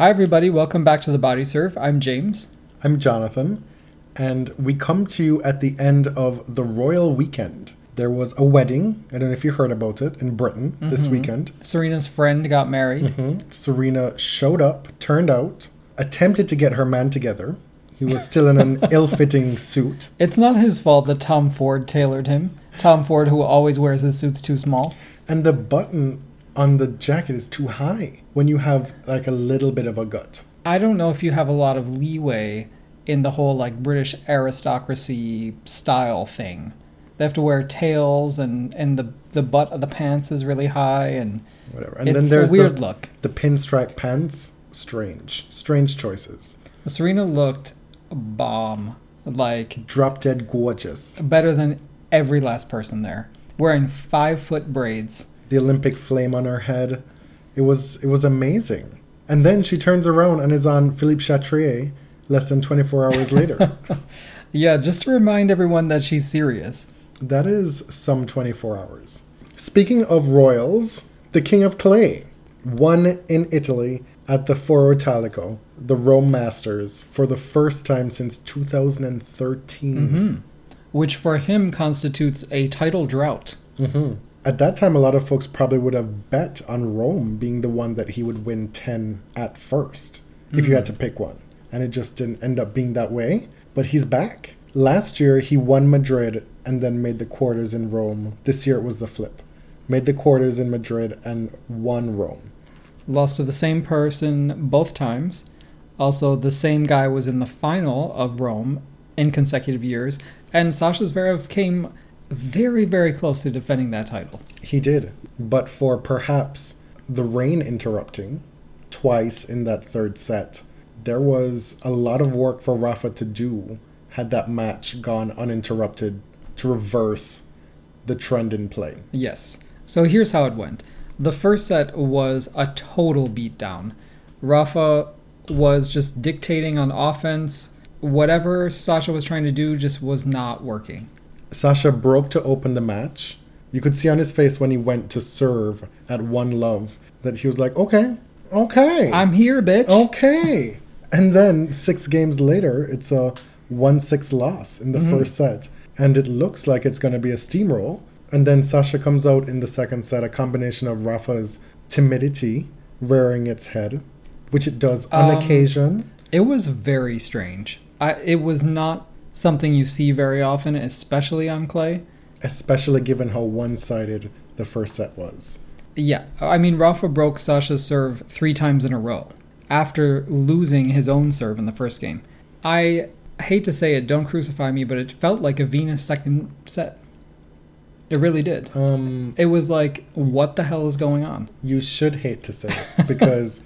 Hi, everybody. Welcome back to the Body Serve. I'm James. I'm Jonathan, and we come to you at the end of the royal weekend. There was a wedding, I don't know if you heard about it, in Britain this weekend. Serena's friend got married. Mhm. Serena showed up, turned out, attempted to get her man together. He was still in an ill fitting suit. It's not his fault that Tom Ford tailored him. Tom Ford, who always wears his suits too small. And the button on the jacket is too high when you have like a little bit of a gut. I don't know if you have a lot of leeway in the whole like British aristocracy style thing. They have to wear tails, and and the the butt of the pants is really high, and Whatever. And then there's a weird the, look. the pinstripe pants. Strange. Strange choices. Serena looked bomb, like Drop dead gorgeous. better than every last person there, wearing five foot braids. The Olympic flame on her head. It was it was amazing. And then she turns around and is on Philippe Chatrier less than 24 hours later. Yeah, just to remind everyone that she's serious. that is some 24 hours. Speaking of royals, the King of Clay won in Italy at the Foro Italico, the Rome Masters, for the first time since 2013. which for him constitutes a title drought. hmm At that time, a lot of folks probably would have bet on Rome being the one that he would win 10 at first, if you had hmm. to pick one. And it just didn't end up being that way. But he's back. Last year, he won Madrid and then made the quarters in Rome. This year, it was the flip. Made the quarters in Madrid and won Rome. Lost to the same person both times. Also, the same guy was in the final of Rome in consecutive years, and Sascha Zverev came very, very close to defending that title. He did. But for perhaps the rain interrupting twice in that third set, there was a lot of work for Rafa to do had that match gone uninterrupted to reverse the trend in play. Yes. So here's how it went. The first set was a total beatdown. Rafa was just dictating on offense. Whatever Sascha was trying to do just was not working. Sascha broke to open the match. You could see on his face when he went to serve at one love that he was like, okay, okay. I'm here, bitch. okay. And then six games later, it's a 1 6 loss in the first set. And it looks like it's going to be a steamroll. And then Sascha comes out in the second set, a combination of Rafa's timidity rearing its head, which it does on Um, occasion. It was very strange. I, it was not something you see very often, especially on clay. especially given how one sided the first set was. Yeah, I mean, Rafa broke Sascha's serve three times in a row after losing his own serve in the first game. I hate to say it, don't crucify me, but it felt like a Venus second set. It really did. Um, It was like, what the hell is going on? you should hate to say it because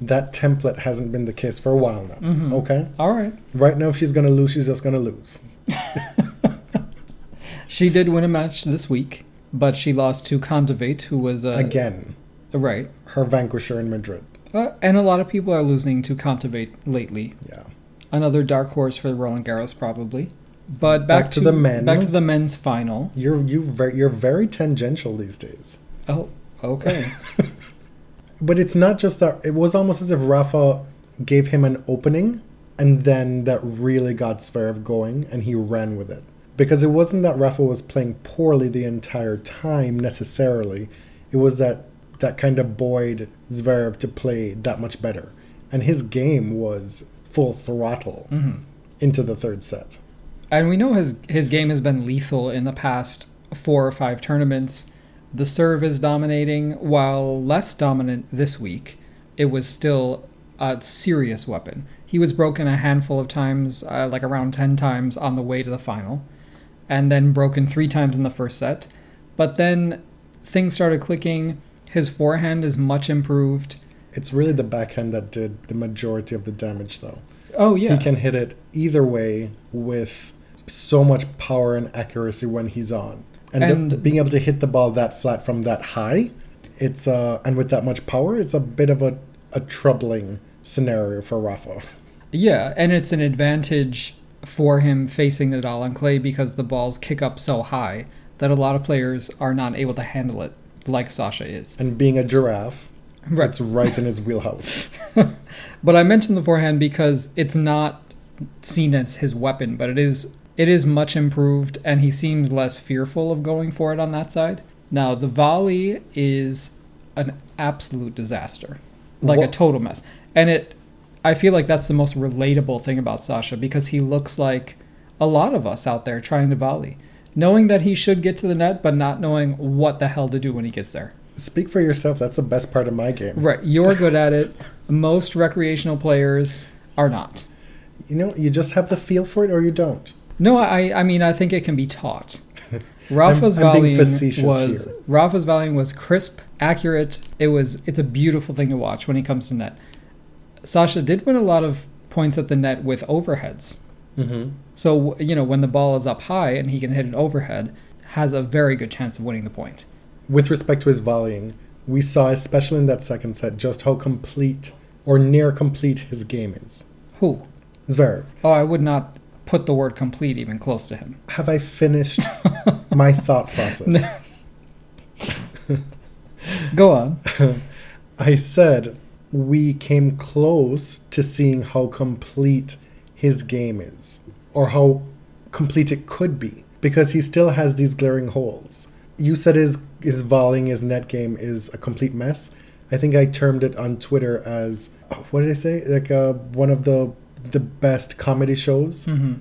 that template hasn't been the case for a while now. Mhm. Okay? All right. Right now, if she's going to lose, she's just going to lose. She did win a match this week, but she lost to Kontaveit, who was uh, Again, right. her vanquisher in Madrid. Uh, and a lot of people are losing to Kontaveit lately. Yeah. Another dark horse for the Roland Garros, probably. But back, Back to the men. Back to the men's final. You're you very you're very tangential these days. Oh, okay. But it's not just that it was almost as if Rafa gave him an opening and then that really got Zverev going and he ran with it. Because it wasn't that Rafa was playing poorly the entire time necessarily. It was that that kind of buoyed Zverev to play that much better. And his game was full throttle hmm into the third set. And we know his his game has been lethal in the past four or five tournaments. The serve is dominating, while less dominant this week. It was still a serious weapon. He was broken a handful of times, uh, like around ten times on the way to the final, and then broken three times in the first set. But then things started clicking. His forehand is much improved. It's really the backhand that did the majority of the damage though. Oh yeah. He can hit it either way with so much power and accuracy when he's on. And, And- being able to hit the ball that flat from that high, it's uh and with that much power, it's a bit of a, a troubling scenario for Rafa. Yeah, and it's an advantage for him facing Nadal on clay because the balls kick up so high that a lot of players are not able to handle it like Sascha is. And being a giraffe, Right. it's right in his wheelhouse. But I mentioned the forehand because it's not seen as his weapon, but it is it is much improved and he seems less fearful of going for it on that side. Now, the volley is an absolute disaster. Like a total mess. And it I feel like that's the most relatable thing about Sascha because he looks like a lot of us out there trying to volley, knowing that he should get to the net but not knowing what the hell to do when he gets there. Speak for yourself. That's the best part of my game. Right, you're good at it. Most recreational players are not. You know, you just have the feel for it or you don't. No, I I mean I think it can be taught. Rafa's volleying was here. Rafa's volleying was crisp, accurate. It was it's a beautiful thing to watch when he comes to net. Sascha did win a lot of points at the net with overheads. Mm-hmm. So you know when the ball is up high and he can hit an overhead, has a very good chance of winning the point. With respect to his volleying, we saw, especially in that second set, just how complete or near complete his game is. Who? Zverev, Oh, I would not put the word complete even close to him. have I finished my thought process? Go on. I said we came close to seeing how complete his game is, or how complete it could be, because he still has these glaring holes. You said his his volleying, his net game is a complete mess. I think I termed it on Twitter as what did I say? Like uh, one of the the best comedy shows. hmm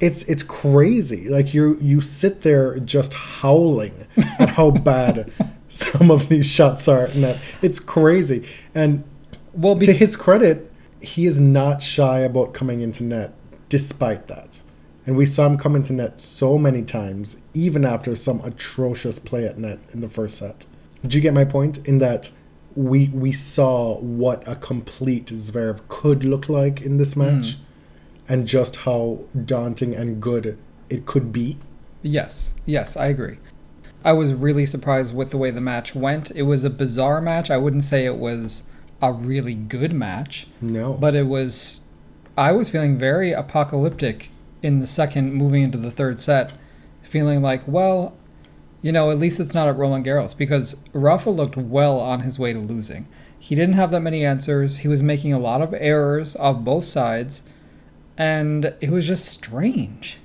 It's it's crazy. Like you you sit there just howling at how bad some of these shots are at net. It's crazy. And Well, be- to his credit, he is not shy about coming into net despite that. And we saw him come into net so many times, even after some atrocious play at net in the first set. Did you get my point? In that we we saw what a complete Zverev could look like in this hmm. match, and just how daunting and good it could be. Yes, yes, I agree. I was really surprised with the way the match went. It was a bizarre match. I wouldn't say it was a really good match, No, but it was. I was feeling very apocalyptic in the second, moving into the third set, feeling like, well, you know, at least it's not at Roland Garros because Rafa looked well on his way to losing. He didn't have that many answers. He was making a lot of errors of both sides, and it was just strange.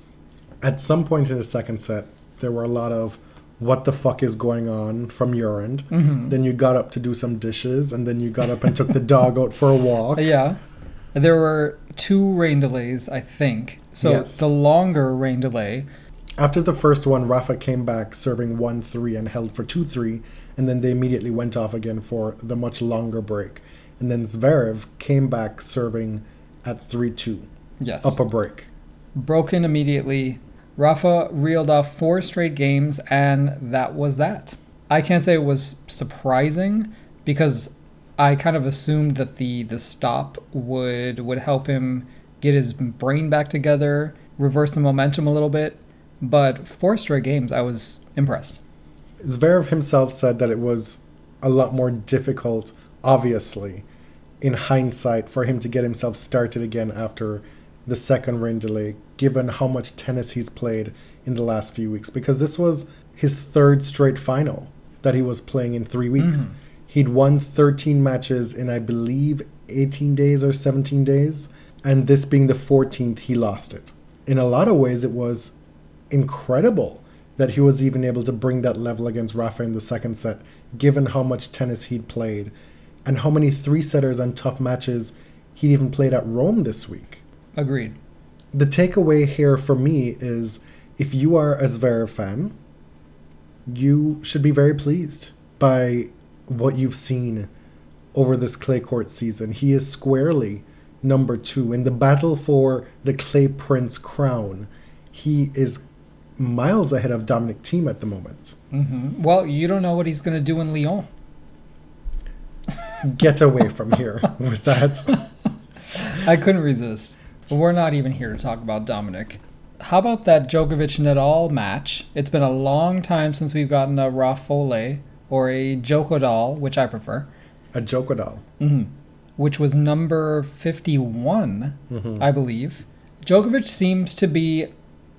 at some point in the second set, there were a lot of what the fuck is going on from your end. Mhm. Then you got up to do some dishes, and then you got up and took the dog out for a walk. Yeah. There were two rain delays, I think. So Yes. the longer rain delay, After the first one, Rafa came back serving 1 3 and held for 2 3, and then they immediately went off again for the much longer break. And then Zverev came back serving at 3 2, yes, up a break. broken immediately. Rafa reeled off four straight games, and that was that. I can't say it was surprising because I kind of assumed that the the stop would would help him get his brain back together, reverse the momentum a little bit. But four straight games, I was impressed. Zverev himself said that it was a lot more difficult, obviously, in hindsight, for him to get himself started again after the second rain delay, given how much tennis he's played in the last few weeks. Because this was his third straight final that he was playing in three weeks. Mhm. He'd won 13 matches in, I believe, 18 days or 17 days. And this being the 14th, he lost it. In a lot of ways, it was incredible that he was even able to bring that level against Rafa in the second set, given how much tennis he'd played and how many three setters and tough matches he'd even played at Rome this week. Agreed. The takeaway here for me is if you are a Zverev fan, you should be very pleased by what you've seen over this clay court season. He is squarely number two in the battle for the Clay Prince crown. He is miles ahead of Dominic Thiem at the moment. hmm Well, you don't know what he's going to do in Lyon. Get away from here with that. I couldn't resist. We're not even here to talk about Dominic. How about that Djokovic Nadal match? It's been a long time since we've gotten a Rafole or a Djokodal, which I prefer, A Djokodal. hmm which was number 51, Mhm. I believe. Djokovic seems to be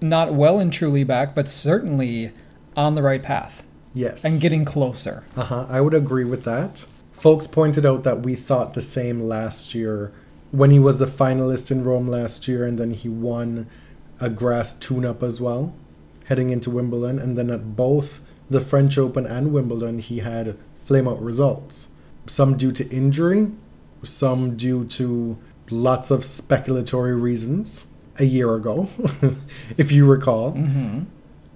not well and truly back, but certainly on the right path Yes. and getting closer. Uh huh. I would agree with that. Folks pointed out that we thought the same last year when he was the finalist in Rome last year, and then he won a grass tune-up as well, heading into Wimbledon, and then at both the French Open and Wimbledon, he had flame-out results. Some due to injury, some due to lots of speculatory reasons. A year ago, if you recall. hmm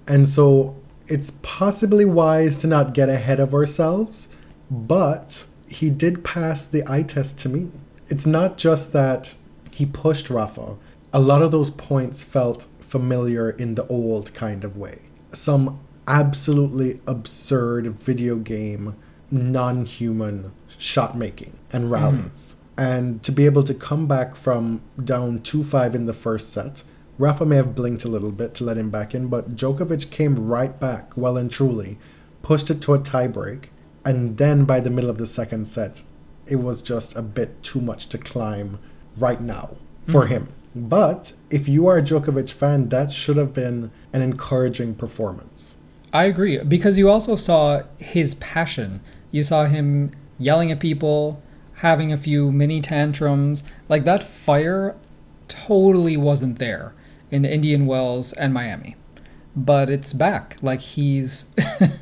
And so it's possibly wise to not get ahead of ourselves, but he did pass the eye test to me. It's not just that he pushed Rafa, a lot of those points felt familiar in the old kind of way. Some absolutely absurd video game, non human shot making and rallies. And to be able to come back from down 2 5 in the first set, Rafa may have blinked a little bit to let him back in, but Djokovic came right back well and truly, pushed it to a tiebreak, and then by the middle of the second set, it was just a bit too much to climb right now for hmm. him. But if you are a Djokovic fan, that should have been an encouraging performance. I agree because you also saw his passion. You saw him yelling at people, having a few mini tantrums. Like that fire totally wasn't there in Indian Wells and Miami. But it's back. Like he's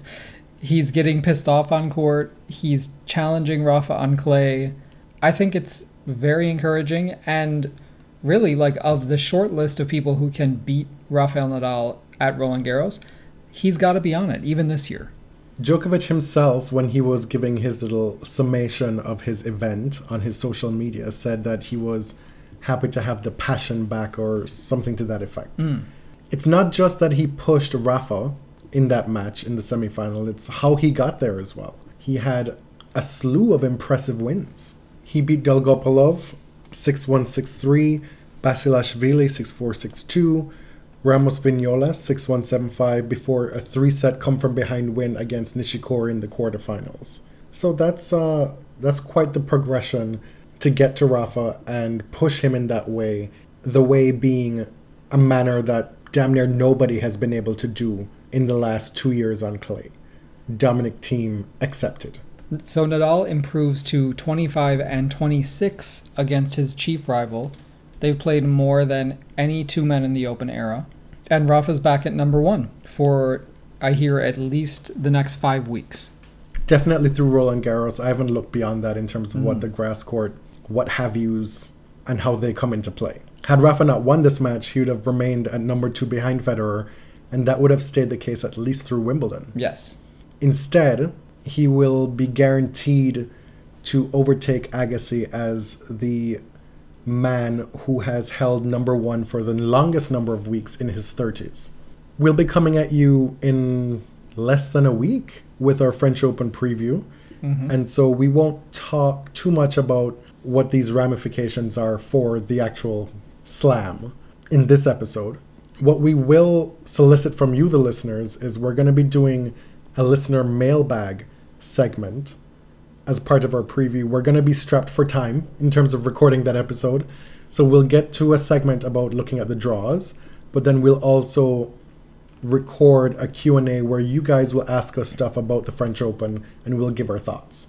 he's getting pissed off on court. He's challenging Rafa on clay. I think it's very encouraging and really like of the short list of people who can beat Rafael Nadal at Roland Garros, he's got to be on it even this year. Djokovic himself, when he was giving his little summation of his event on his social media, said that he was happy to have the passion back or something to that effect. Mm. It's not just that he pushed Rafa in that match in the semifinal, it's how he got there as well. He had a slew of impressive wins. He beat Dolgopolov 6 1 6 3, Basilashvili 6 4 6 2, Ramos Vignola 6 1 7 5 before a three set come from behind win against Nishikori in the quarterfinals. So that's uh that's quite the progression to get to Rafa and push him in that way. The way being a manner that damn near nobody has been able to do in the last two years on clay. Dominic Thiem accepted. So Nadal improves to 25 and 26 against his chief rival. They've played more than any two men in the Open era. And Rafa's back at number one for, I hear, at least the next five weeks. Definitely through Roland Garros. I haven't looked beyond that in terms of what mm. the grass court, what have yous, and how they come into play. Had Rafa not won this match, he would have remained at number two behind Federer, and that would have stayed the case at least through Wimbledon. Yes. Instead, he will be guaranteed to overtake Agassi as the man who has held number one for the longest number of weeks in his 30s. We'll be coming at you in less than a week with our French Open preview. Mhm. And so we won't talk too much about what these ramifications are for the actual slam in this episode. What we will solicit from you, the listeners, is we're going to be doing a listener mailbag segment as part of our preview. We're going to be strapped for time in terms of recording that episode. So we'll get to a segment about looking at the draws, but then we'll also record a Q&A where you guys will ask us stuff about the French Open and we'll give our thoughts.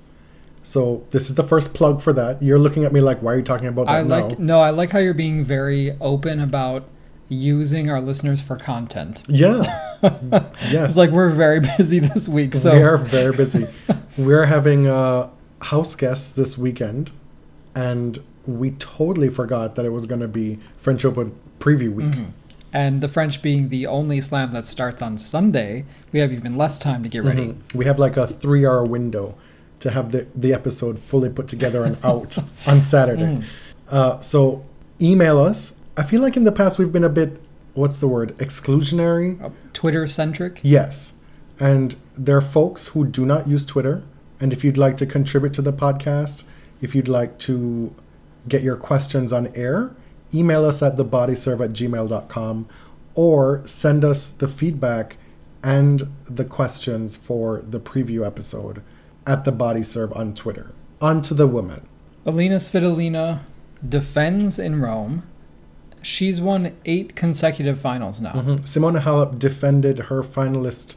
So this is the first plug for that. You're looking at me like, why are you talking about that I now? like no, I like how you're being very open about using our listeners for content. Yeah. yes. It's like we're very busy this week, so we are very busy. We're having uh, house guests this weekend, and we totally forgot that it was going to be French Open preview week. Mhm. And the French being the only slam that starts on Sunday, we have even less time to get ready. Mhm. We have like a three-hour window to have the the episode fully put together and out on Saturday. Mm. Uh, so email us. I feel like in the past we've been a bit, what's the word, exclusionary. Uh, Twitter centric. Yes. And there are folks who do not use Twitter. And if you'd like to contribute to the podcast, if you'd like to get your questions on air, email us at thebodyserve at gmail.com or send us the feedback and the questions for the preview episode at the body serve on Twitter. On to the woman. Elina Svitolina defends in Rome. She's won eight consecutive finals now. Mhm. Simona Halep defended her finalist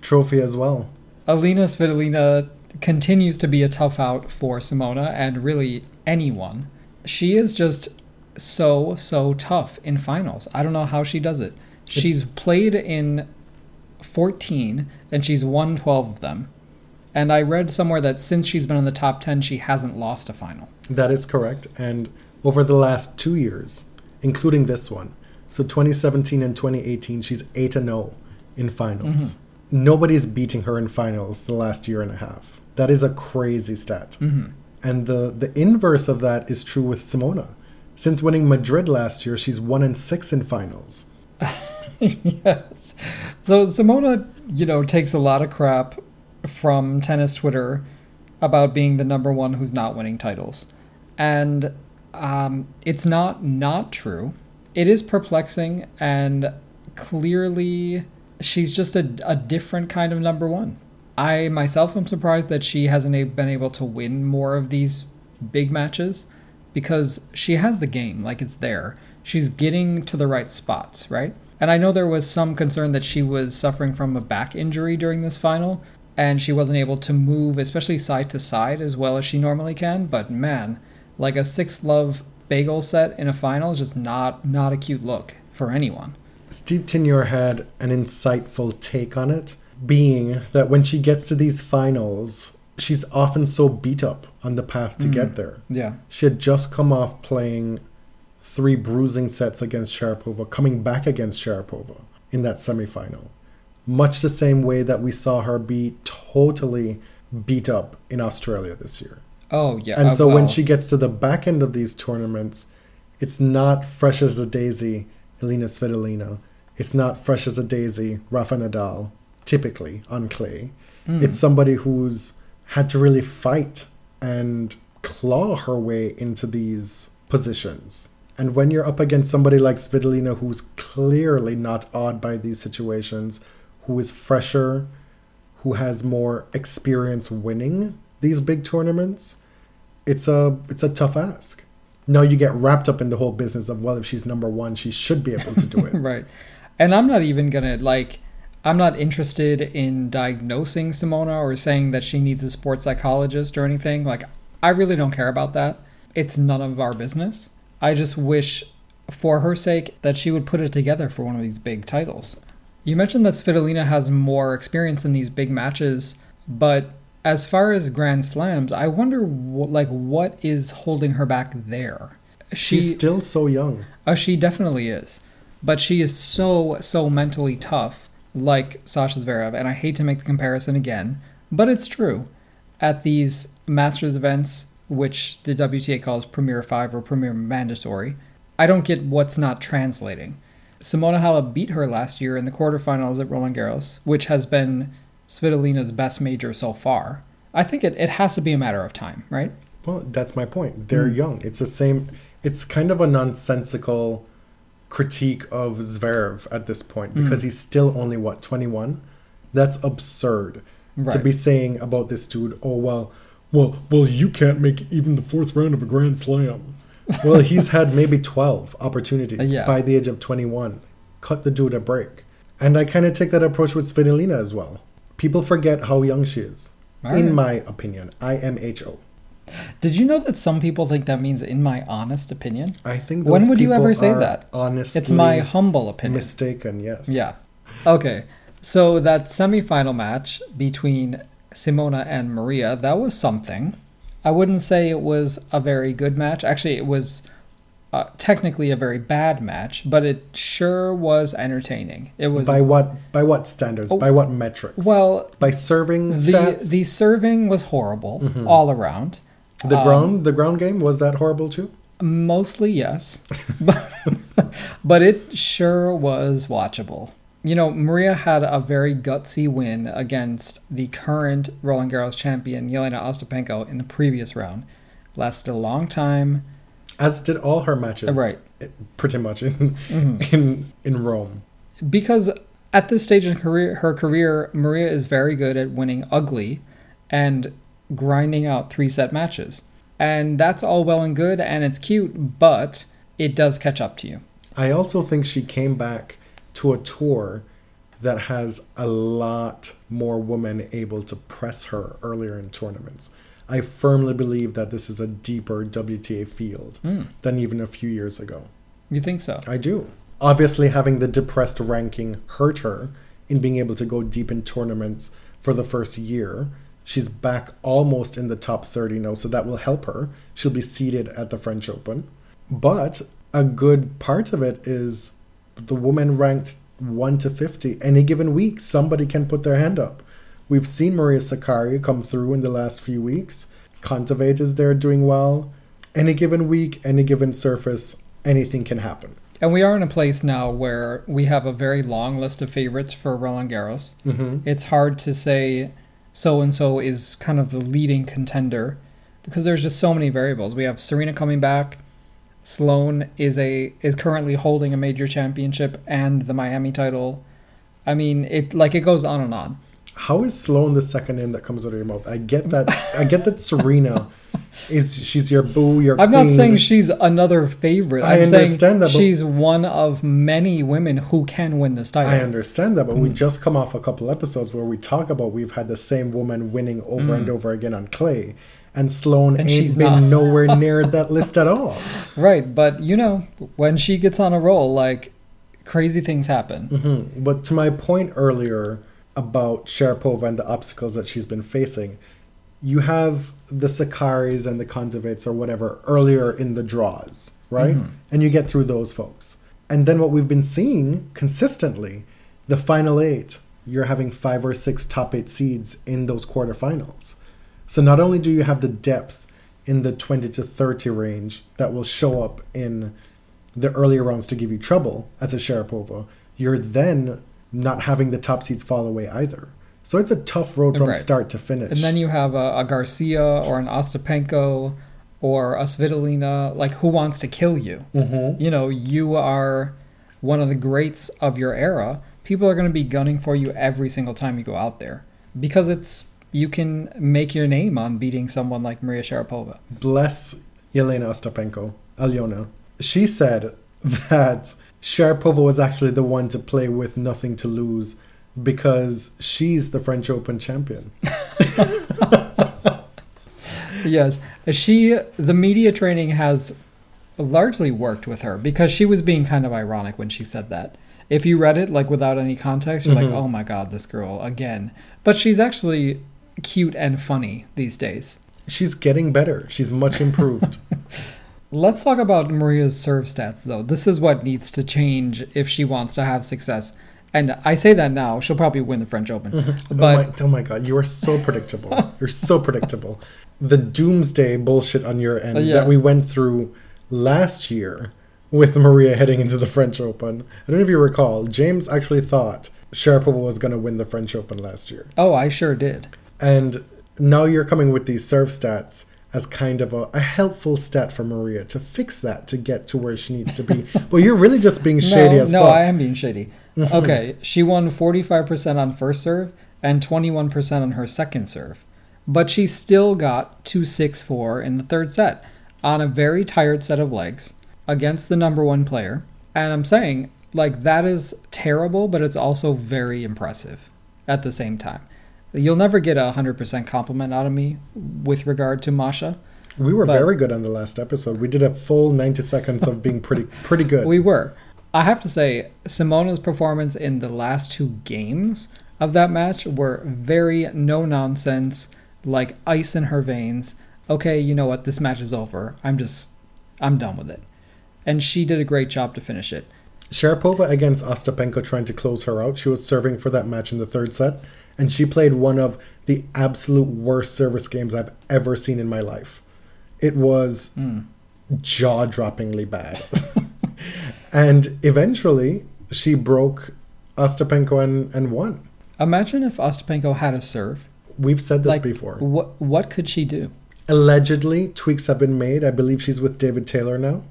trophy as well. Elina Svitolina continues to be a tough out for Simona and really anyone. She is just so, so tough in finals. I don't know how she does it. She's played in 14 and she's won 12 of them. And I read somewhere that since she's been in the top 10, she hasn't lost a final. That is correct. And over the last two years, including this one, so 2017 and 2018, she's 8 and 0 in finals. Mm-hmm. Nobody's beating her in finals the last year and a half. That is a crazy stat. Mm-hmm. And the, the inverse of that is true with Simona. Since winning Madrid last year, she's 1 and 6 in finals. yes. So Simona, you know, takes a lot of crap from tennis Twitter about being the number one who's not winning titles. And um, it's not not true. It is perplexing, and clearly she's just a, a different kind of number one. I myself am surprised that she hasn't been able to win more of these big matches because she has the game, like it's there. She's getting to the right spots, right? And I know there was some concern that she was suffering from a back injury during this final, and she wasn't able to move, especially side to side, as well as she normally can. But man, like a six love bagel set in a final is just not not a cute look for anyone. Steve Tignor had an insightful take on it, being that when she gets to these finals, she's often so beat up on the path to mm. get there. Yeah. She had just come off playing three bruising sets against Sharapova, coming back against Sharapova in that semifinal. Much the same way that we saw her be totally beat up in Australia this year. Oh yeah. And uh, so when she gets to the back end of these tournaments, it's not fresh as a daisy, Elina Svitolina. It's not fresh as a daisy, Rafa Nadal, typically on clay. It's somebody who's had to really fight and claw her way into these positions. And when you're up against somebody like Svitolina, who's clearly not awed by these situations, who is fresher, who has more experience winning these big tournaments, it's a it's a tough ask. Now you get wrapped up in the whole business of well, if she's number one, she should be able to do it. right. And I'm not even gonna like. I'm not interested in diagnosing Simona or saying that she needs a sports psychologist or anything. Like, I really don't care about that. It's none of our business. I just wish, for her sake, that she would put it together for one of these big titles. You mentioned that Svitolina has more experience in these big matches, but as far as Grand Slams, I wonder, wh- like, what is holding her back there? She, She's still so young. Oh, she definitely is. But she is so, so mentally tough, like Sascha Zverev. And I hate to make the comparison again, but it's true. At these Masters events, which the WTA calls Premier 5 or Premier Mandatory, I don't get what's not translating. Simona Halep beat her last year in the quarterfinals at Roland Garros, which has been Svitolina's best major so far. I think it, it has to be a matter of time, right? Well, that's my point. They're hmm. young. It's the same. It's kind of a nonsensical critique of Zverev at this point hmm. because he's still only what 21. That's absurd to be saying about this dude. Oh well, well, well, you can't make even the fourth round of a Grand Slam. well, he's had maybe 12 opportunities Yeah. by the age of 21. Cut the dude a break. And I kind of take that approach with Svitolina as well. People forget how young she is. All In my opinion, IMHO. Did you know that some people think that means in my honest opinion? I think When would you ever say that? Honestly, It's my humble opinion. mistaken. Yes. Yeah. Okay. So that semifinal match between Simona and Maria, that was something. I wouldn't say it was a very good match. Actually, it was uh, technically a very bad match, but it sure was entertaining. It was By what? By what standards? by what metrics? Oh, well, by serving the stats. the serving was horrible Mm-hmm. all around. the um, ground. The ground game was that horrible too. Mostly yes, but, but it sure was watchable. You know, Maria had a very gutsy win against the current Roland Garros champion Jelena Ostapenko in the previous round. Lasted a long time. As did all her matches. Right. Pretty much in Mm-hmm. in in Rome. because at this stage in career, her career, Maria is very good at winning ugly and grinding out three set matches. And that's all well and good and it's cute, but it does catch up to you. I also think she came back to a tour that has a lot more women able to press her earlier in tournaments. I firmly believe that this is a deeper WTA field hmm. than even a few years ago. You think so? I do. Obviously, having the depressed ranking hurt her in being able to go deep in tournaments for the first year. She's back almost in the top 30 now, so that will help her. She'll be seated at the French Open. But a good part of it is the woman ranked 1 to 50. Any given week, somebody can put their hand up. We've seen Maria Sakkari come through in the last few weeks. Kontaveit is there doing well. Any given week, any given surface, anything can happen. And we are in a place now where we have a very long list of favorites for Roland Garros. Mm-hmm. It's hard to say so and so is kind of the leading contender because there's just so many variables. We have Serena coming back. Sloane is a is currently holding a major championship and the Miami title. I mean, it like it goes on and on. How is Sloane the second name that comes out of your mouth? I get that. I get that Serena is she's your boo, your. I'm not saying she's another favorite. I I'm saying understand that, she's one of many women who can win this title. I understand that, but we Mm. just come off a couple episodes where we talk about we've had the same woman winning over and over again on clay, and Sloane Mm. And ain't she's been not. nowhere near that list at all. Right, but you know, when she gets on a roll, like crazy things happen. Mhm. But to my point earlier about Sharapova and the obstacles that she's been facing, you have the Sakkaris and the Kontaveits or whatever earlier in the draws, right? Mm-hmm. And you get through those folks. And then what we've been seeing consistently, the final eight, you're having five or six top eight seeds in those quarterfinals. So not only do you have the depth in the 20 to 30 range that will show up in the earlier rounds to give you trouble as a Sharapova, you're then not having the top seeds fall away either. So it's a tough road from Right. start to finish. And then you have a, a Garcia or an Ostapenko or a Svitolina, like who wants to kill you? Mhm. You know, you are one of the greats of your era. People are going to be gunning for you every single time you go out there because it's you can make your name on beating someone like Maria Sharapova. bless Jelena Ostapenko, Alyona. She said that Sharapova was actually the one to play with nothing to lose because she's the French Open champion. yes, she the media training has largely worked with her because she was being kind of ironic when she said that. If you read it like without any context, you're like, mm-hmm. "Oh my god, this girl again." But she's actually cute and funny these days. She's getting better. She's much improved. Let's talk about Maria's serve stats though. This is what needs to change if she wants to have success. And I say that now, she'll probably win the French Open. oh, But my, oh my god, you are so predictable. You're so predictable. The doomsday bullshit on your end Yeah. that we went through last year with Maria heading into the French Open. I don't know if you recall, James actually thought Sharapova was going to win the French Open last year. oh, I sure did. And now you're coming with these serve stats as kind of a, a helpful stat for Maria to fix that to get to where she needs to be. but you're really just being shady no, as no, fuck. I am being shady. okay, she won 45% on first serve and 21% on her second serve. But she still got 2 6 4 in the third set on a very tired set of legs against the number one player. And I'm saying, like, that is terrible, but it's also very impressive at the same time. You'll never get a 100% compliment out of me with regard to Masha. we were but- very good on the last episode. We did a full 90 seconds of being pretty pretty good. We were. I have to say, Simona's performance in the last two games of that match were very no nonsense, like ice in her veins. Okay, you know what? This match is over. I'm just, I'm done with it. And she did a great job to finish it. Sharapova against Ostapenko trying to close her out. She was serving for that match in the third set, and she played one of the absolute worst service games I've ever seen in my life. It was hmm. jaw droppingly bad. and eventually, she broke Ostapenko and, and won. Imagine if Ostapenko had a serve. We've said this Like, before. What what could she do? Allegedly, tweaks have been made. I believe she's with David Taylor now.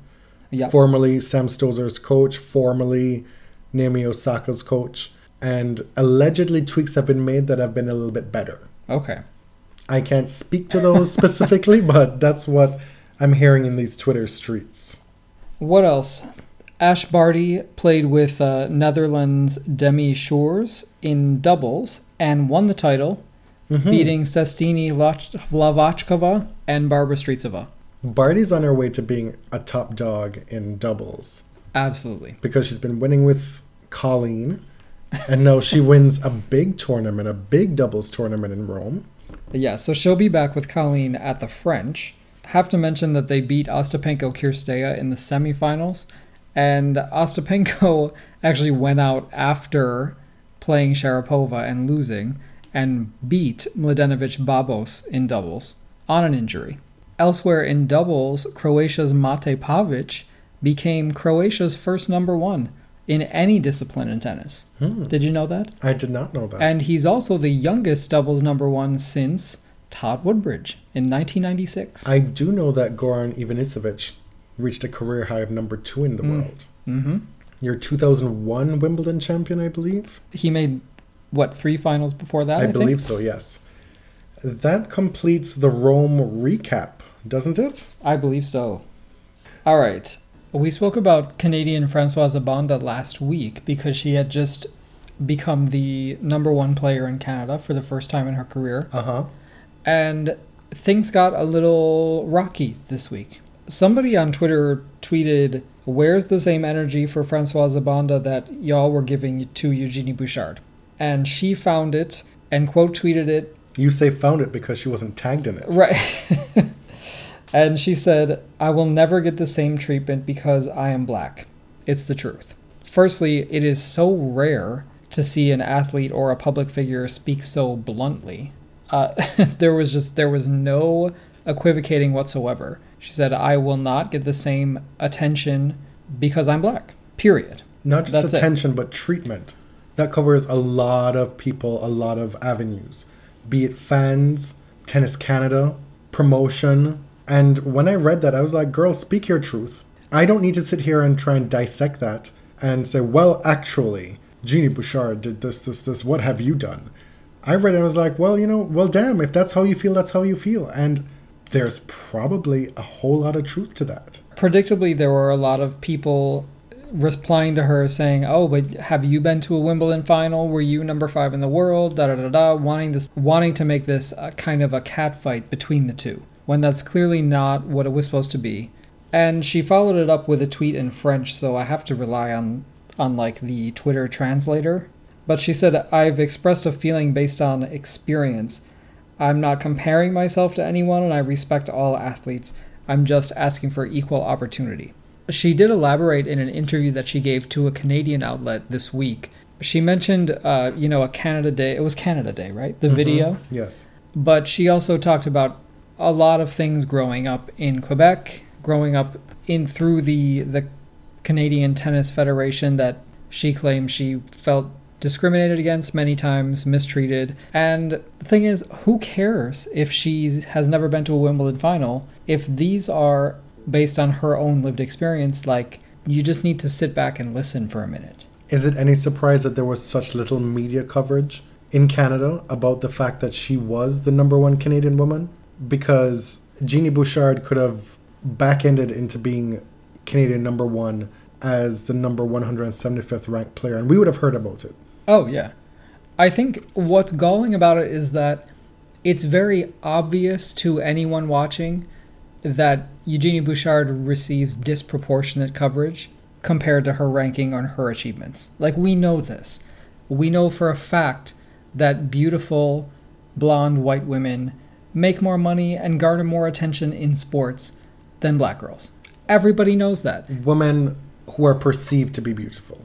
Yeah. Formerly Sam Stosur's coach, formerly Naomi Osaka's coach. And allegedly, tweaks have been made that have been a little bit better. okay. I can't speak to those specifically, but that's what I'm hearing in these Twitter streets. What else? Ash Barty played with uh, Netherlands Demi Schuurs in doubles and won the title, Mhm. beating Sestini Hlavackova and Barbora Strycova. Barty's on her way to being a top dog in doubles Absolutely. because she's been winning with Colleen, and no, she wins a big tournament, a big doubles tournament in Rome. Yeah, so she'll be back with Colleen at the French. Have to mention that they beat Ostapenko Kirstea in the semifinals, and Ostapenko actually went out after playing Sharapova and losing and beat Mladenovic Babos in doubles on an injury. Elsewhere in doubles, Croatia's Mate Pavic became Croatia's first number one in any discipline in tennis. Hmm. Did you know that? I did not know that. And he's also the youngest doubles number one since Todd Woodbridge in 1996. I do know that Goran Ivanisevic reached a career high of number two in the Mm. world. hmm Your 2001 Wimbledon champion, I believe. He made, what, three finals before that? I, I, believe so, yes. That completes the Rome recap, doesn't it? I believe so. All right. We spoke about Canadian Francoise Abanda last week because she had just become the number one player in Canada for the first time in her career. Uh huh. and things got a little rocky this week. Somebody on Twitter tweeted, Where's the same energy for Francoise Abanda that y'all were giving to Eugenie Bouchard? And she found it and quote tweeted it. You say found it because she wasn't tagged in it. Right. and she said, I will never get the same treatment because I am black. It's the truth. Firstly, it is so rare to see an athlete or a public figure speak so bluntly. Uh, there was just there was no equivocating whatsoever. She said, "I will not get the same attention because I'm black." Period. Not just That's it. attention, but treatment. That covers a lot of people, a lot of avenues. Be it fans, Tennis Canada, promotion. And when I read that, I was like, girl, speak your truth. I don't need to sit here and try and dissect that and say, well, actually, Genie Bouchard did this, this, this. What have you done? I read it and I was like, well, you know, well, damn, if that's how you feel, that's how you feel. And there's probably a whole lot of truth to that. Predictably, there were a lot of people replying to her saying, "Oh, but have you been to a Wimbledon final? Were you number five in the world?" Da da da da. Wanting this, wanting to make this kind of a cat fight between the two, when that's clearly not what it was supposed to be. And she followed it up with a tweet in French, so I have to rely on on like the Twitter translator. But she said, "I've expressed a feeling based on experience. I'm not comparing myself to anyone, and I respect all athletes. I'm just asking for equal opportunity." She did elaborate in an interview that she gave to a Canadian outlet this week. She mentioned, uh, you know, a Canada Day. It was Canada Day, right? The video. Yes. But she also talked about a lot of things growing up in Quebec, growing up in through the the Canadian Tennis Federation that she claims she felt discriminated against many times, mistreated. And the thing is, who cares if she has never been to a Wimbledon final? If these are based on her own lived experience, like you just need to sit back and listen for a minute. Is it any surprise that there was such little media coverage in Canada about the fact that she was the number one Canadian woman? Because Genie Bouchard could have back ended into being Canadian number one as the number 175th ranked player, and we would have heard about it. Oh, yeah. I think what's galling about it is that it's very obvious to anyone watching that Eugenie Bouchard receives disproportionate coverage compared to her ranking on her achievements. Like, we know this. We know for a fact that beautiful, blonde white women make more money and garner more attention in sports than black girls. Everybody knows that. Women who are perceived to be beautiful.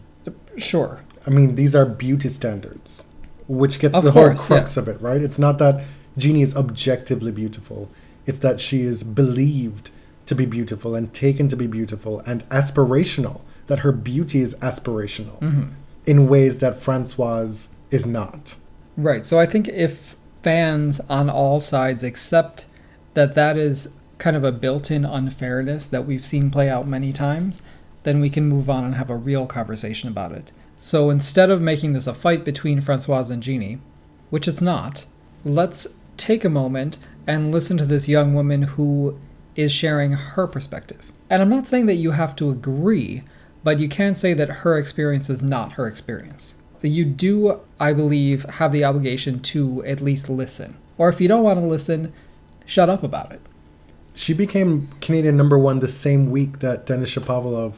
Sure. I mean, these are beauty standards, which gets Of the course, whole crux of it, right? It's not that Genie is objectively beautiful, it's that she is believed to be beautiful and taken to be beautiful and aspirational, that her beauty is aspirational Mhm. in ways that Francoise is not. Right. So I think if fans on all sides except that that is kind of a built-in unfairness that we've seen play out many times, then we can move on and have a real conversation about it. So instead of making this a fight between Francoise and Genie, which it's not, let's take a moment and listen to this young woman who is sharing her perspective. And I'm not saying that you have to agree, but you can say that her experience is not her experience. You do, I believe, have the obligation to at least listen. Or if you don't want to listen, shut up about it. She became Canadian number one the same week that Denis Shapovalov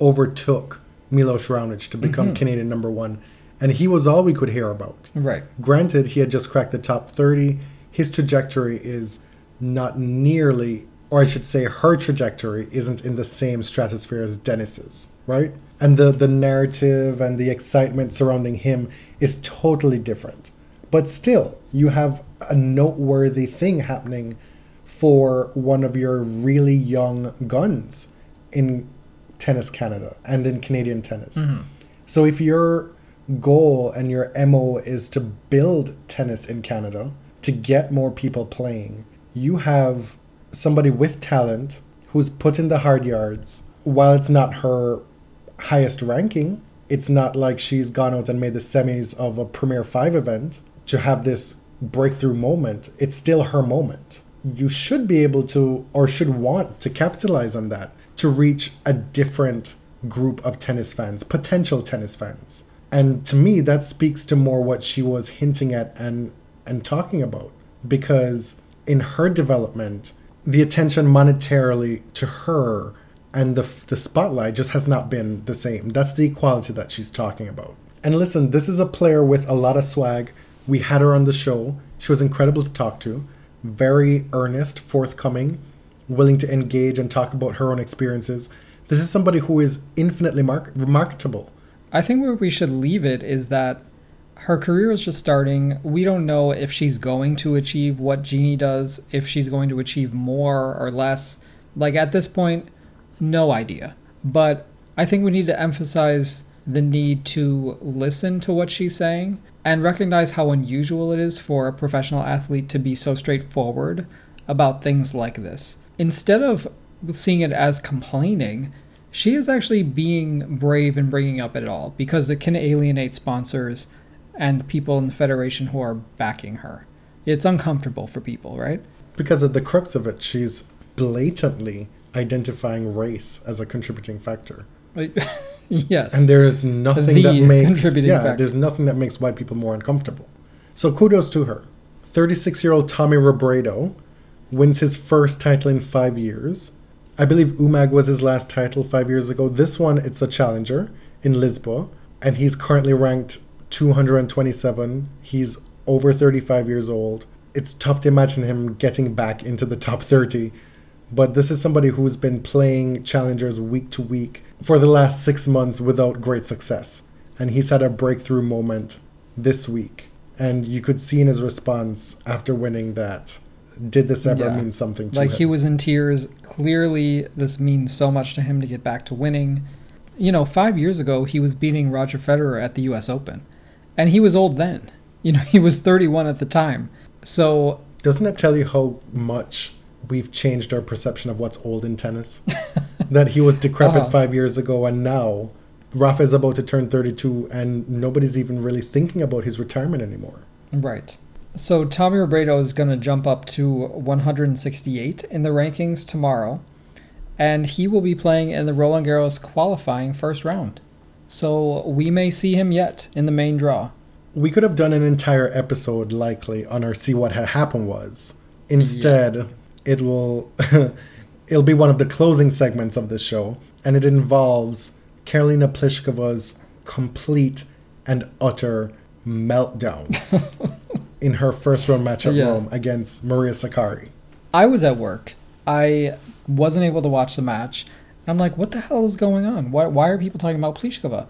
overtook Milos Raonic to become Mhm. Canadian number one. And he was all we could hear about. Right. Granted, he had just cracked the top 30. His trajectory is not nearly, or I should say, her trajectory isn't in the same stratosphere as Denis's, right? And the, the narrative and the excitement surrounding him is totally different. But still, you have a noteworthy thing happening for one of your really young guns in Tennis Canada and in Canadian tennis. Mm-hmm. So if your goal and your MO is to build tennis in Canada, to get more people playing, you have somebody with talent who's put in the hard yards. While it's not her highest ranking, it's not like she's gone out and made the semis of a Premier 5 event to have this breakthrough moment. It's still her moment. You should be able to, or should want to capitalize on that to reach a different group of tennis fans, potential tennis fans. And to me, that speaks to more what she was hinting at and, and talking about. Because in her development, the attention monetarily to her and the, the spotlight just has not been the same. That's the equality that she's talking about. And listen, this is a player with a lot of swag. We had her on the show. She was incredible to talk to, very earnest, forthcoming, willing to engage and talk about her own experiences. This is somebody who is infinitely mar- marketable. I think where we should leave it is that her career is just starting. We don't know if she's going to achieve what Genie does, if she's going to achieve more or less. Like at this point, no idea. But I think we need to emphasize the need to listen to what she's saying and recognize how unusual it is for a professional athlete to be so straightforward about things like this. Instead of seeing it as complaining, she is actually being brave and bringing up it all because it can alienate sponsors and the people in the federation who are backing her. It's uncomfortable for people, right? Because at the crux of it, she's blatantly identifying race as a contributing factor. yes. And there is nothing The that makes yeah, factor. there's nothing that makes white people more uncomfortable. So kudos to her. 36-year-old Tommy Robredo wins his first title in 5 years. I believe Umag was his last title 5 years ago. This one it's a challenger in Lisboa and he's currently ranked 227. He's over 35 years old. It's tough to imagine him getting back into the top 30 but this is somebody who's been playing challengers week to week for the last six months without great success. And he's had a breakthrough moment this week. And you could see in his response after winning that did this ever Yeah. mean something to like him? he was in tears. Clearly, this means so much to him to get back to winning. You know, five years ago, he was beating Roger Federer at the U.S. Open, and he was old then. You know, he was 31 at the time. So Doesn't that tell you how much we've changed our perception of what's old in tennis? that he was decrepit Uh-huh. five years ago, and now Rafa is about to turn 32, and nobody's even really thinking about his retirement anymore. Right. So Tommy Robredo is going to jump up to 168 in the rankings tomorrow, and he will be playing in the Roland Garros qualifying first round. So we may see him yet in the main draw. We could have done an entire episode likely on our see what had happened was. Instead, it will it'll be one of the closing segments of this show, and it involves Karolina Pliskova's complete and utter meltdown in her first round match at Yeah. Rome against Maria Sakkari. I was at work. I wasn't able to watch the match. I'm like, what the hell is going on? Why, why are people talking about Pliskova?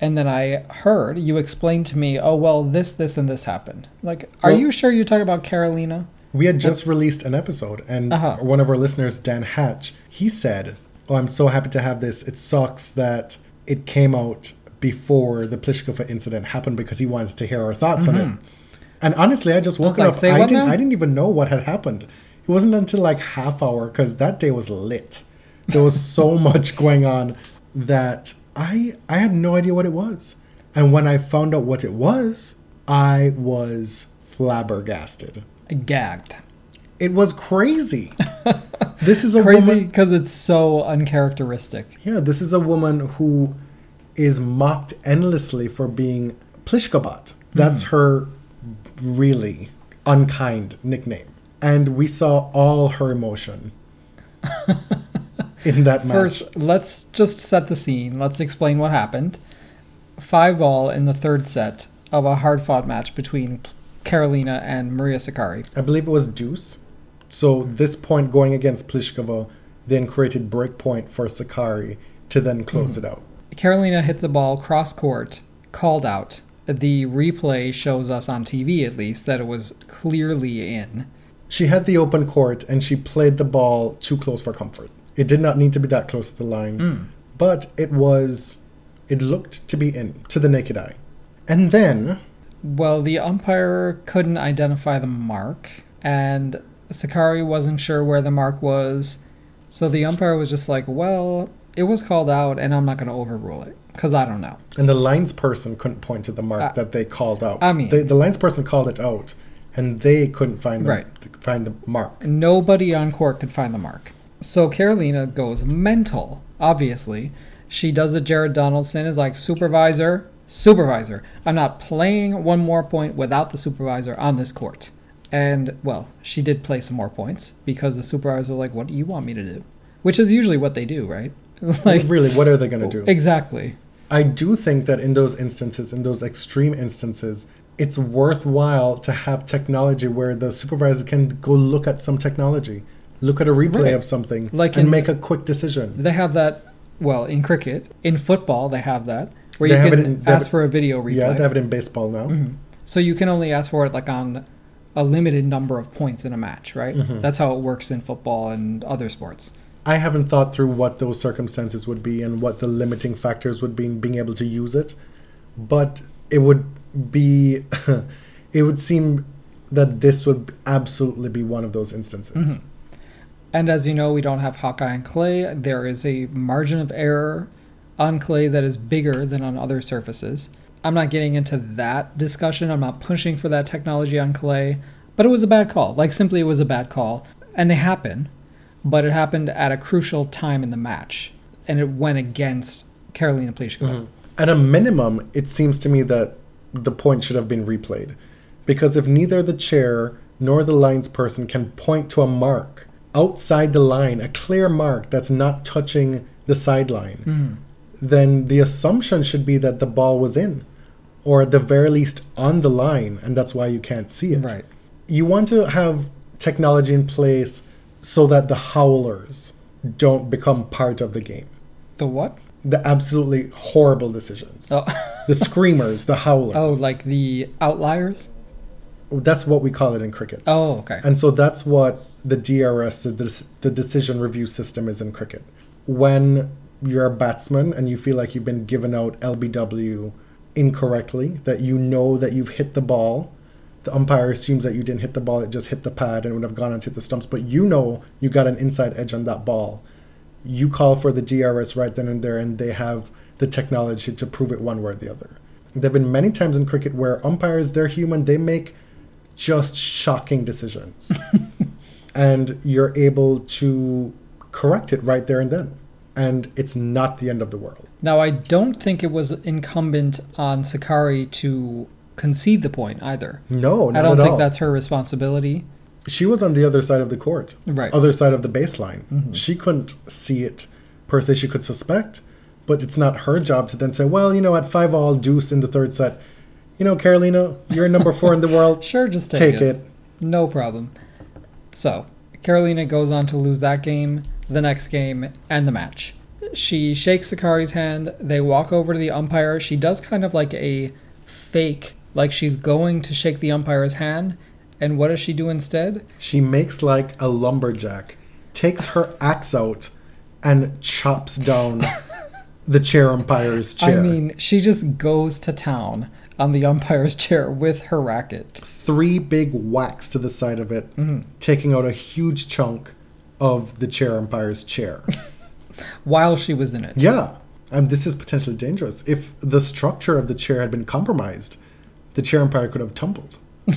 And then I heard you explain to me, oh, well, this, this, and this happened. Like, are Well- you sure you're talking about Karolina? We had just released an episode, and Uh-huh. one of our listeners, Dan Hatch, he said, "Oh, I'm so happy to have this. It sucks that it came out before the Pliskova incident happened because he wanted to hear our thoughts on it." And honestly, I just woke Mm-hmm. like, up. "Say I didn't. now?" I didn't even know what had happened. It wasn't until like half hour because that day was lit. There was so much going on that I I had no idea what it was. And when I found out what it was, I was flabbergasted. Gagged. It was crazy. this is a Crazy because it's so uncharacteristic. Yeah, this is a woman who is mocked endlessly for being Plishkabat. That's mm. her really unkind nickname. And we saw all her emotion in that match. First, let's just set the scene. Let's explain what happened. Five all in the third set of a hard fought match between Karolina and Maria Sakkari. I believe it was Deuce. So this point going against Pliskova then created breakpoint for Sakkari to then close it out. Karolina hits a ball cross court, called out. The replay shows us on TV, at least, that it was clearly in. She had the open court and she played the ball too close for comfort. It did not need to be that close to the line, hmm. but it was, it looked to be in to the naked eye. And then, Well, the umpire couldn't identify the mark, and Sakkari wasn't sure where the mark was. So the umpire was just like, well, it was called out, and I'm not going to overrule it because I don't know. and the lines person couldn't point to the mark Uh, that they called out. I mean- they, the lines person called it out, and they couldn't find the, Right. find the mark. Nobody on court could find the mark. So Karolina goes mental, obviously. She does a Jared Donaldson, is like, supervisor, supervisor. I'm not playing one more point without the supervisor on this court. And, well, she did play some more points because the supervisor was like, what do you want me to do? Which is usually what they do, right? like, really, what are they going to do? exactly. I do think that in those instances, in those extreme instances, it's worthwhile to have technology where the supervisor can go look at some technology, look at a replay Right. of something, Like and in- make a quick decision. They have that, well, in cricket. In football, they have that, where They you have it can in- ask for a video replay. Yeah, they have it in baseball now. So you can only ask for it like on a limited number of points in a match, right? Mm-hmm. That's how it works in football and other sports. I haven't thought through what those circumstances would be and what the limiting factors would be in being able to use it, but it would be, it would seem that this would absolutely be one of those instances. Mm-hmm. And as you know, we don't have Hawkeye and clay. There is a margin of error on clay that is bigger than on other surfaces. I'm not getting into that discussion. I'm not pushing for that technology on clay, but it was a bad call. Like simply it was a bad call. And they happen, but it happened at a crucial time in the match and it went against Karolina Pliskova. Mm-hmm. At a minimum, it seems to me that the point should have been replayed. Because if neither the chair nor the lines person can point to a mark outside the line, a clear mark that's not touching the sideline, mm. Then the assumption should be that the ball was in, or at the very least on the line, and that's why you can't see it. Right. You want to have technology in place so that the howlers don't become part of the game. The what? The absolutely horrible decisions Oh, the screamers, the howlers. oh like the outliers? that's what we call it in cricket. Oh, okay. And so that's what the DRS, the, the decision review system, is in cricket. When you're a batsman and you feel like you've been given out LBW incorrectly, that you know that you've hit the ball, the umpire assumes that you didn't hit the ball, it just hit the pad and would have gone and hit the stumps, but you know you got an inside edge on that ball. You call for the DRS right then and there, and they have the technology to prove it one way or the other. There have been many times in cricket where umpires, they're human, they make just shocking decisions. and you're able to correct it right there and then. And it's not the end of the world. Now, I don't think it was incumbent on Sakkari to concede the point either. No, not I don't think all. that's her responsibility. She was on the other side of the court, Right. other side of the baseline. Mm-hmm. She couldn't see it per se. She could suspect, but it's not her job to then say, well, you know, at five all deuce in the third set, you know, Karolina, you're number four in the world. Sure, just take, Take it. No problem. So, Karolina goes on to lose that game, the next game, and the match. She shakes Sakkari's hand. They walk over to the umpire. She does kind of like a fake, like she's going to shake the umpire's hand. And what does she do instead? She makes like a lumberjack, takes her axe out, and chops down the chair umpire's chair. I mean, she just goes to town on the umpire's chair with her racket. Three big whacks to the side of it, mm-hmm. taking out a huge chunk of the chair umpire's chair. while she was in it. yeah, and this is potentially dangerous. If the structure of the chair had been compromised, the chair umpire could have tumbled.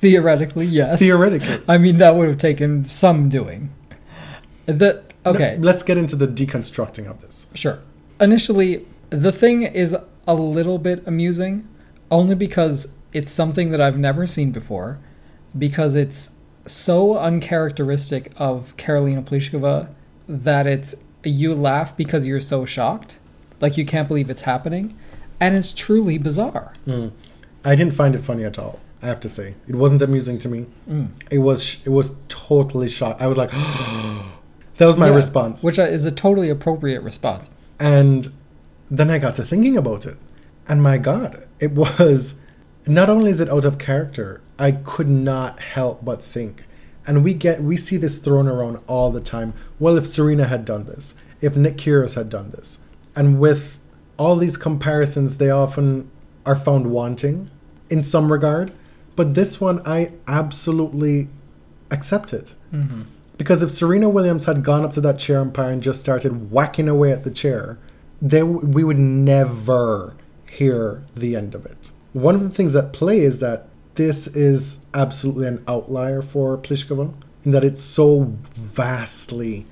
Theoretically, yes. Theoretically. I mean, that would have taken some doing. The okay, Let's get into the deconstructing of this. sure. Initially, the thing is a little bit amusing, only because it's something that I've never seen before, because it's so uncharacteristic of Karolina Pliskova that it's you laugh because you're so shocked, like you can't believe it's happening, and it's truly bizarre. Mm. I didn't find it funny at all. I have to say, it wasn't amusing to me. It was. It was totally shocked. I was like, that was my Yeah, response. which is a totally appropriate response. And then I got to thinking about it. And my God, it was not only is it out of character, I could not help but think. And we get we see this thrown around all the time. Well, if Serena had done this, if Nick Kyrgios had done this, and with all these comparisons, they often are found wanting in some regard. But this one, I absolutely accept it. Mm-hmm. Because if Serena Williams had gone up to that chair umpire and just started whacking away at the chair, they, we would never hear the end of it. One of the things at play is that this is absolutely an outlier for Pliskova in that it's so vastly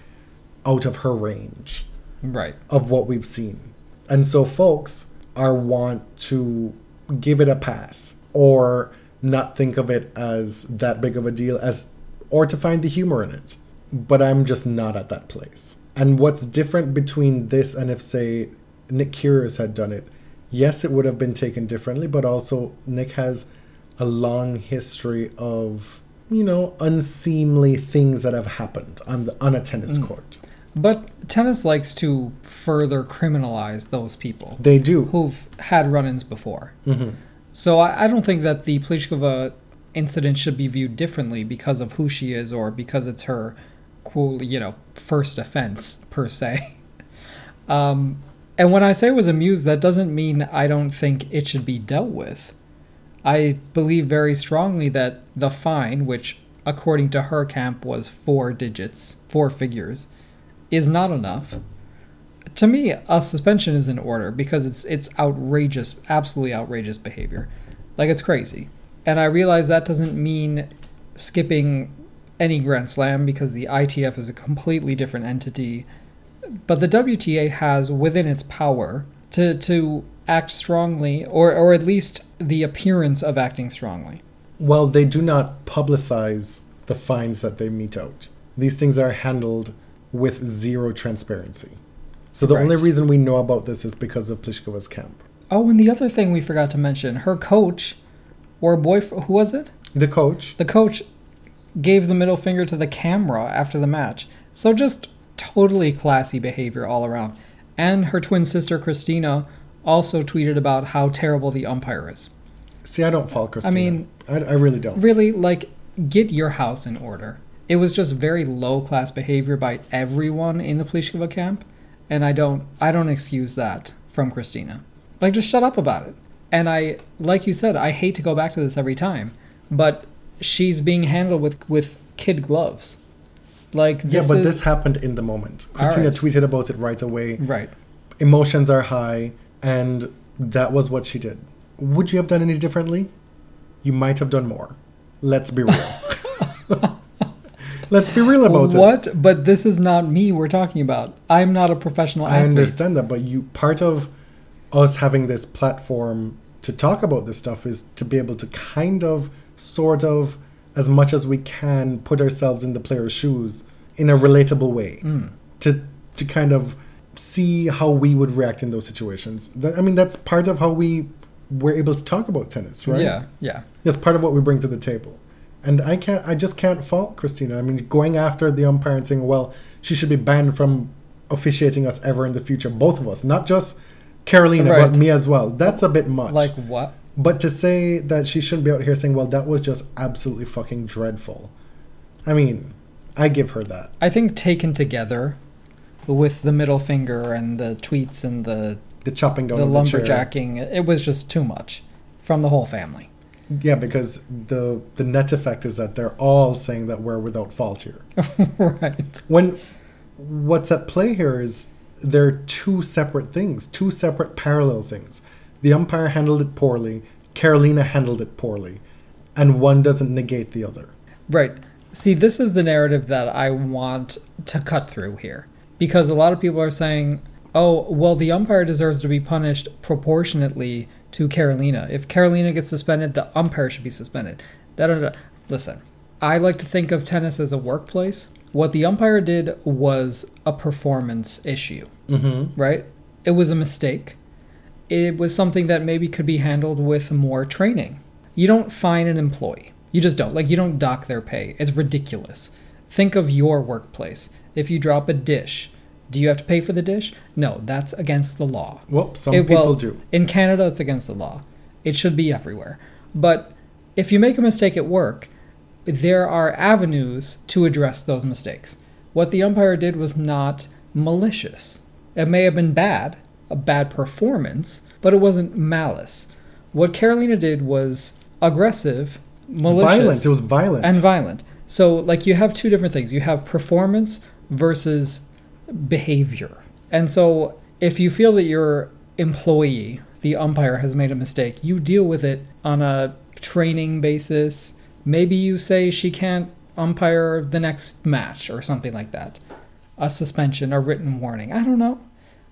out of her range Right. of what we've seen. And so folks are want to give it a pass or not think of it as that big of a deal as or to find the humor in it. But I'm just not at that place. And what's different between this and if say Nick Kyrgios had done it, yes it would have been taken differently, but also Nick has a long history of you know unseemly things that have happened on the on a tennis court. But tennis likes to further criminalize those people They do. who've had run-ins before. hmm So I, I don't think that the Pliskova incident should be viewed differently because of who she is or because it's her, you know, first offense per se. Um, and when I say was amused, that doesn't mean I don't think it should be dealt with. I believe very strongly that the fine, which according to her camp was four digits, four figures, is not enough. To me, a suspension is in order because it's it's outrageous, absolutely outrageous behavior. Like it's crazy. And I realize that doesn't mean skipping any Grand Slam because the ITF is a completely different entity. But the WTA has within its power to to act strongly or or at least the appearance of acting strongly. Well, they do not publicize the fines that they mete out. These things are handled with zero transparency. So the only reason we know about this is because of Pliskova's camp. Oh, and the other thing we forgot to mention, her coach or boyfriend, who was it? The coach, The coach gave the middle finger to the camera after the match. So just totally classy behavior all around. And her twin sister Kristyna also tweeted about how terrible the umpire is. see, I don't follow Kristyna. I mean- I, I really don't. Really, like, get your house in order. It was just very low class behavior by everyone in the Pliskova camp, and I don't I don't excuse that from Kristyna. Like just shut up about it. And I like you said, I hate to go back to this every time, but she's being handled with with kid gloves. Like yeah, but is this happened in the moment. Kristyna Alright. tweeted about it right away. right. Emotions are high, and that was what she did. Would you have done any differently? You might have done more. Let's be real. Let's be real about it. What? But this is not me we're talking about. I'm not a professional I understand that, but you part of us having this platform to talk about this stuff is to be able to kind of, sort of, as much as we can, put ourselves in the player's shoes in a relatable way. Mm. To to kind of see how we would react in those situations. That, I mean, that's part of how we were able to talk about tennis, right? Yeah, yeah. That's part of what we bring to the table. And I can't I just can't fault Kristyna. I mean going after the umpire and saying, well, she should be banned from officiating us ever in the future, both of us, not just Karolina, Right. but me as well. That's a bit much. Like what? But to say that she shouldn't be out here saying, well, that was just absolutely fucking dreadful. I mean, I give her that. I think taken together, with the middle finger and the tweets and the The chopping down the of the chair. lumberjacking. It was just too much from the whole family. Yeah, because the the net effect is that they're all saying that we're without fault here. right. When what's at play here is there are two separate things, two separate parallel things. The umpire handled it poorly, Karolina handled it poorly, and one doesn't negate the other. Right. See, this is the narrative that I want to cut through here. Because a lot of people are saying, oh, well, the umpire deserves to be punished proportionately to Karolina. If Karolina gets suspended, the umpire should be suspended. Da, da, da. Listen, I like to think of tennis as a workplace. What the umpire did was a performance issue, Mm-hmm. right? It was a mistake. It was something that maybe could be handled with more training. You don't fine an employee. You just don't. Like, you don't dock their pay. It's ridiculous. Think of your workplace. If you drop a dish, do you have to pay for the dish? No, that's against the law. Well, some It- people well, do. In Canada, it's against the law. It should be everywhere. But if you make a mistake at work, there are avenues to address those mistakes. What the umpire did was not malicious. It may have been bad, a bad performance, but it wasn't malice. What Karolina did was aggressive, malicious, Violent. It was violent. and violent. So, like, you have two different things. You have performance versus behavior. And so, if you feel that your employee, the umpire, has made a mistake, you deal with it on a training basis. Maybe you say she can't umpire the next match or something like that. A suspension, a written warning. I don't know.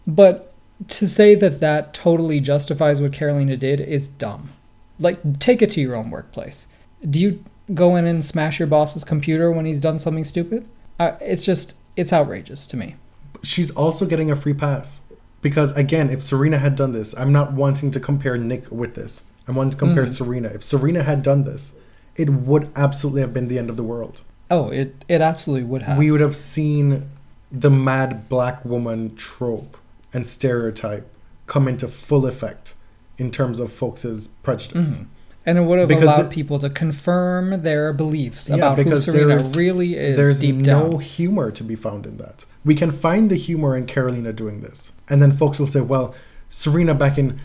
But to say that that totally justifies what Karolina did is dumb. Like, take it to your own workplace. Do you go in and smash your boss's computer when he's done something stupid? Uh, it's just, it's outrageous to me. she's also getting a free pass. Because again, if Serena had done this, I'm not wanting to compare Nick with this. I want to compare Mhm. Serena. If Serena had done this, it would absolutely have been the end of the world. Oh, it, it absolutely would have. We would have seen the mad black woman trope and stereotype come into full effect in terms of folks' prejudice. Mhm. And it would have Because allowed the- people to confirm their beliefs Yeah, about who Serena really is There's deep no down. humor to be found in that. We can find the humor in Karolina doing this, and then folks will say, "Well, Serena back in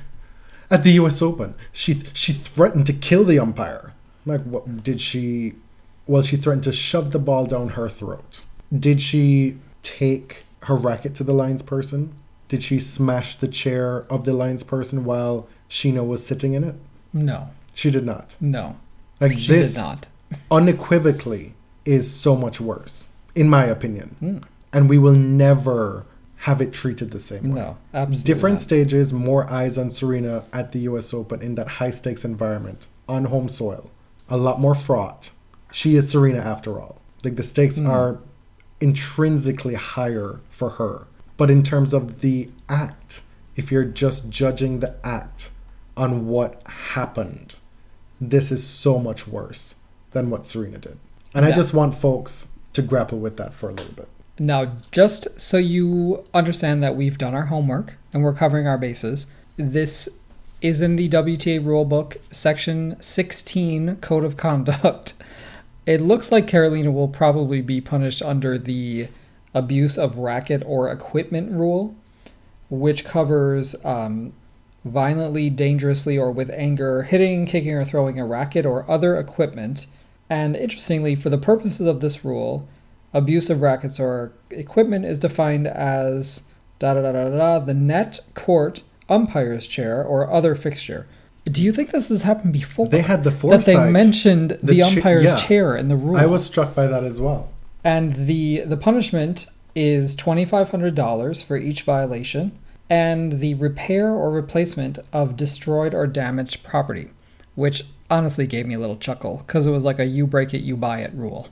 at the U.S. Open, she she threatened to kill the umpire. Like, what did she? Well, she threatened to shove the ball down her throat. Did she take her racket to the lines person? Did she smash the chair of the lines person while Sheena was sitting in it? No, She did not. no. Like she this did not. unequivocally is so much worse, in my opinion. Mm. And we will never have it treated the same way. No, absolutely. Different not. stages, more eyes on Serena at the US Open in that high stakes environment on home soil. A lot more fraught. She is Serena after all. Like the stakes Mm. are intrinsically higher for her. But in terms of the act, if you're just judging the act on what happened, this is so much worse than what Serena did. And I just want folks to grapple with that for a little bit. Now, just so you understand that we've done our homework and we're covering our bases, this is in the WTA rulebook, section 16, Code of Conduct. It looks like Karolina will probably be punished under the abuse of racket or equipment rule, which covers um, violently, dangerously, or with anger hitting, kicking, or throwing a racket or other equipment. And interestingly, for the purposes of this rule, abuse of rackets or equipment is defined as da da da da da the net, court, umpire's chair, or other fixture. Do you think this has happened before? They had the foresight that they mentioned the, The cha- umpire's yeah. chair in the rule. I was struck by that as well. And the the punishment is twenty five hundred dollars for each violation, and the repair or replacement of destroyed or damaged property, which honestly gave me a little chuckle because it was like a you break it, you buy it rule.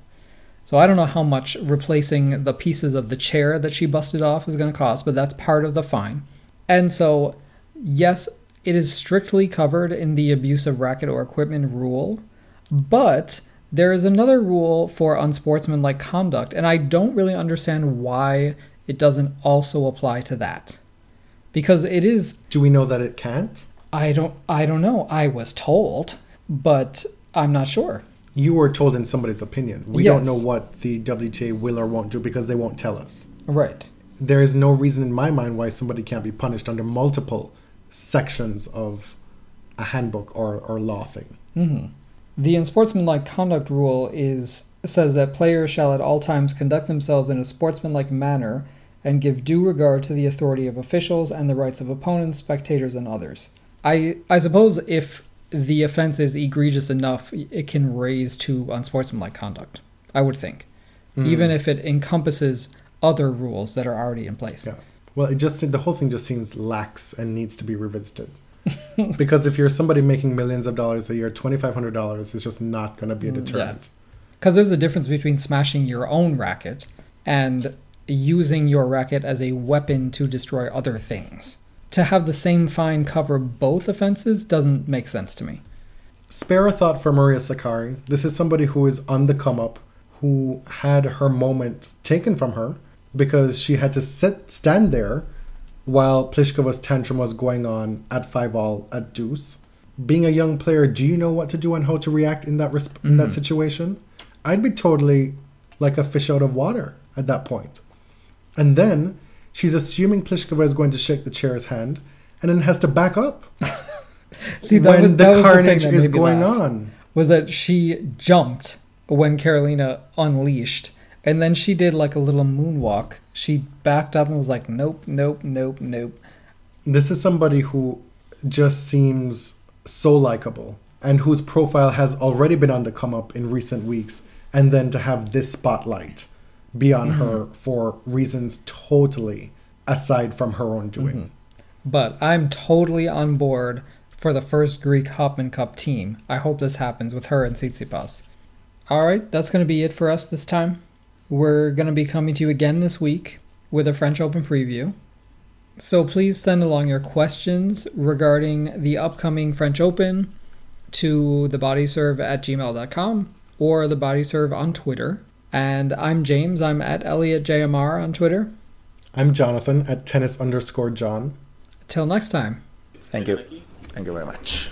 So I don't know how much replacing the pieces of the chair that she busted off is going to cost, but that's part of the fine. And so, yes, it is strictly covered in the abuse of racket or equipment rule, but there is another rule for unsportsmanlike conduct, and I don't really understand why it doesn't also apply to that. Because it is Do we know that it can't? I don't I don't know. I was told, but I'm not sure. You were told in somebody's opinion. We don't know what the WTA will or won't do because they won't tell us. Right. there is no reason in my mind why somebody can't be punished under multiple sections of a handbook or, or law thing. Mm-hmm. The unsportsmanlike conduct rule is says that players shall at all times conduct themselves in a sportsmanlike manner and give due regard to the authority of officials and the rights of opponents, spectators, and others. I I suppose if the offense is egregious enough, it can raise to unsportsmanlike conduct. I would think, hmm. even if it encompasses other rules that are already in place. Yeah. Well, it just the whole thing just seems lax and needs to be revisited. because if you're somebody making millions of dollars a year, twenty five hundred dollars is just not going to be a mm. deterrent. Because there's a difference between smashing your own racket and using your racket as a weapon to destroy other things. To have the same fine cover both offenses doesn't make sense to me. Spare a thought for Maria Sakkari. This is somebody who is on the come up, who had her moment taken from her because she had to sit stand there while Pliskovan's tantrum was going on at five all at deuce. Being a young player, do you know what to do and how to react in that resp- in that mm-hmm. situation? I'd be totally like a fish out of water at that point. And then she's assuming Pliskova is going to shake the chair's hand and then has to back up See, when the thing carnage that is going laugh, on. Was that she jumped when Karolina unleashed, and then she did like a little moonwalk. She backed up and was like, "Nope, nope, nope, nope." This is somebody who just seems so likable and whose profile has already been on the come up in recent weeks. And then to have this spotlight be on mm-hmm. her for reasons totally aside from her own doing. Mm-hmm. But I'm totally on board for the first Greek Hopman Cup team. I hope this happens with her and Tsitsipas. All right, that's going to be it for us this time. We're going to be coming to you again this week with a French Open preview. So please send along your questions regarding the upcoming French Open to thebodyserve at gmail.com or thebodyserve on Twitter. And I'm James. I'm at ElliotJMR on Twitter. I'm Jonathan at tennis underscore John. Till next time. Thank you. Thank you very much.